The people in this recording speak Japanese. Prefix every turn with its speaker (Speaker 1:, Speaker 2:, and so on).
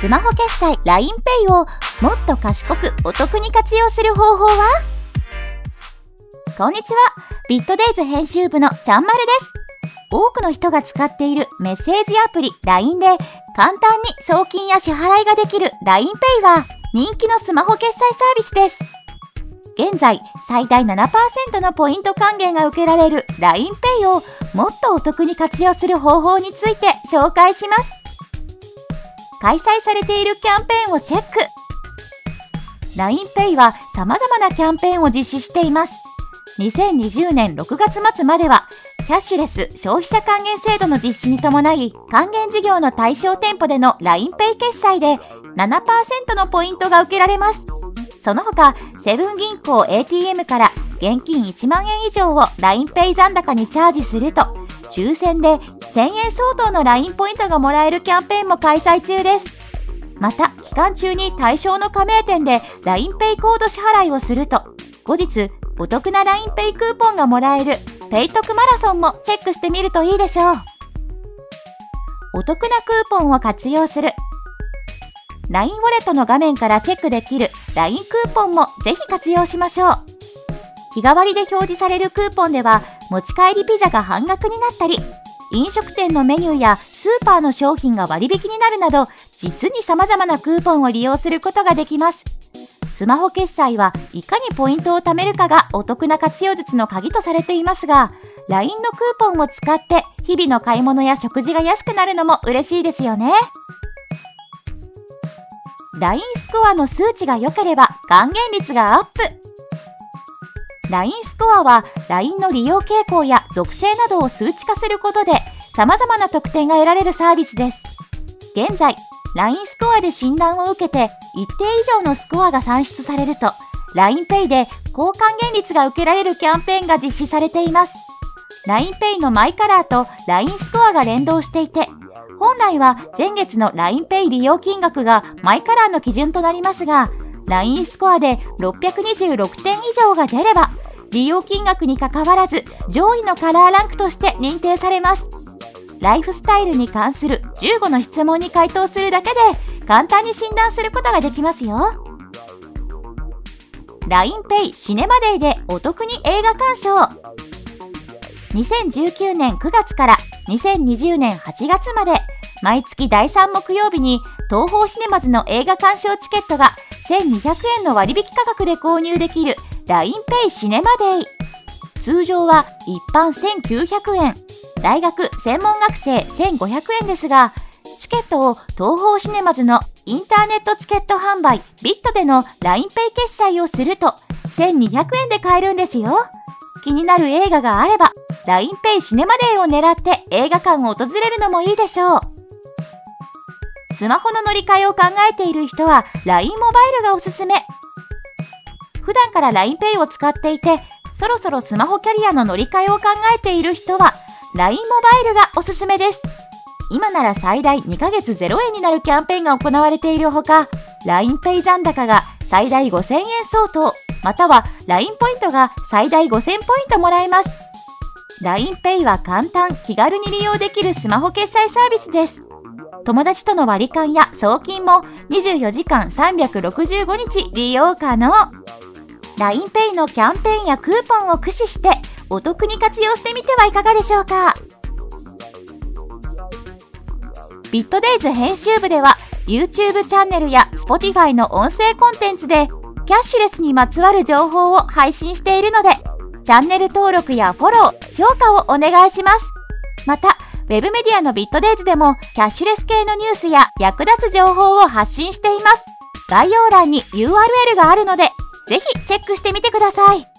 Speaker 1: スマホ決済 LINEPay をもっと賢くお得に活用する方法は？こんにちは。ビットデイズ編集部のちゃんまるです。多くの人が使っているメッセージアプリ LINE で簡単に送金や支払いができる LINEPay は人気のスマホ決済サービスです。現在、最大7%のポイント還元が受けられる LINEPay をもっとお得に活用する方法について紹介します。開催されているキャンペーンをチェック。LINEPay は様々なキャンペーンを実施しています。2020年6月末まではキャッシュレス消費者還元制度の実施に伴い還元事業の対象店舗での LINEPay 決済で7%のポイントが受けられます。その他セブン銀行 ATM から現金1万円以上を LINEPay 残高にチャージすると抽選で1000円相当の LINE ポイントがもらえるキャンペーンも開催中です。また、期間中に対象の加盟店で LINEPay コード支払いをすると、後日、お得な LINEPay クーポンがもらえるペイトクマラソンもチェックしてみるといいでしょう。お得なクーポンを活用する。LINE ウォレットの画面からチェックできる LINE クーポンもぜひ活用しましょう。日替わりで表示されるクーポンでは持ち帰りピザが半額になったり、飲食店のメニューやスーパーの商品が割引になるなど、実に様々なクーポンを利用することができます。スマホ決済はいかにポイントを貯めるかがお得な活用術の鍵とされていますが、LINE のクーポンを使って日々の買い物や食事が安くなるのも嬉しいですよね。LINE スコアの数値が良ければ還元率がアップ。LINE スコアは LINE の利用傾向や属性などを数値化することで様々な特典が得られるサービスです。現在、LINE スコアで診断を受けて一定以上のスコアが算出されると LINEPay で高還元率が受けられるキャンペーンが実施されています。LINEPay のマイカラーと LINE スコアが連動していて本来は前月の LINEPay 利用金額がマイカラーの基準となりますが LINE スコアで626点以上が出れば、利用金額にかかわらず上位のカラーランクとして認定されます。ライフスタイルに関する15の質問に回答するだけで簡単に診断することができますよ。LINEPay シネマデイでお得に映画鑑賞2019年9月から2020年8月まで毎月第3木曜日に東方シネマズの映画鑑賞チケットが1200円の割引価格で購入できる LINEPay シネマデイ。通常は一般1900円、大学専門学生1500円ですが、チケットを東方シネマズのインターネットチケット販売ビットでの LINEPay 決済をすると1200円で買えるんですよ。気になる映画があれば LINEPay シネマデーを狙って映画館を訪れるのもいいでしょう。スマホの乗り換えを考えている人は LINE モバイルがおすすめ。普段から LINEPay を使っていて、そろそろスマホキャリアの乗り換えを考えている人は LINE モバイルがおすすめです。今なら最大2ヶ月0円になるキャンペーンが行われているほか、LINEPay 残高が最大5000円相当、または LINE ポイントが最大5000ポイントもらえます。LINEPay は簡単、気軽に利用できるスマホ決済サービスです。友達との割り勘や送金も24時間365日利用可能。LINEPay のキャンペーンやクーポンを駆使してお得に活用してみてはいかがでしょうかビットデイズ編集部では YouTube チャンネルや Spotify の音声コンテンツでキャッシュレスにまつわる情報を配信しているのでチャンネル登録やフォロー、評価をお願いします。また、ウェブメディアのビットデイズでもキャッシュレス系のニュースや役立つ情報を発信しています。概要欄に URL があるので、ぜひチェックしてみてください。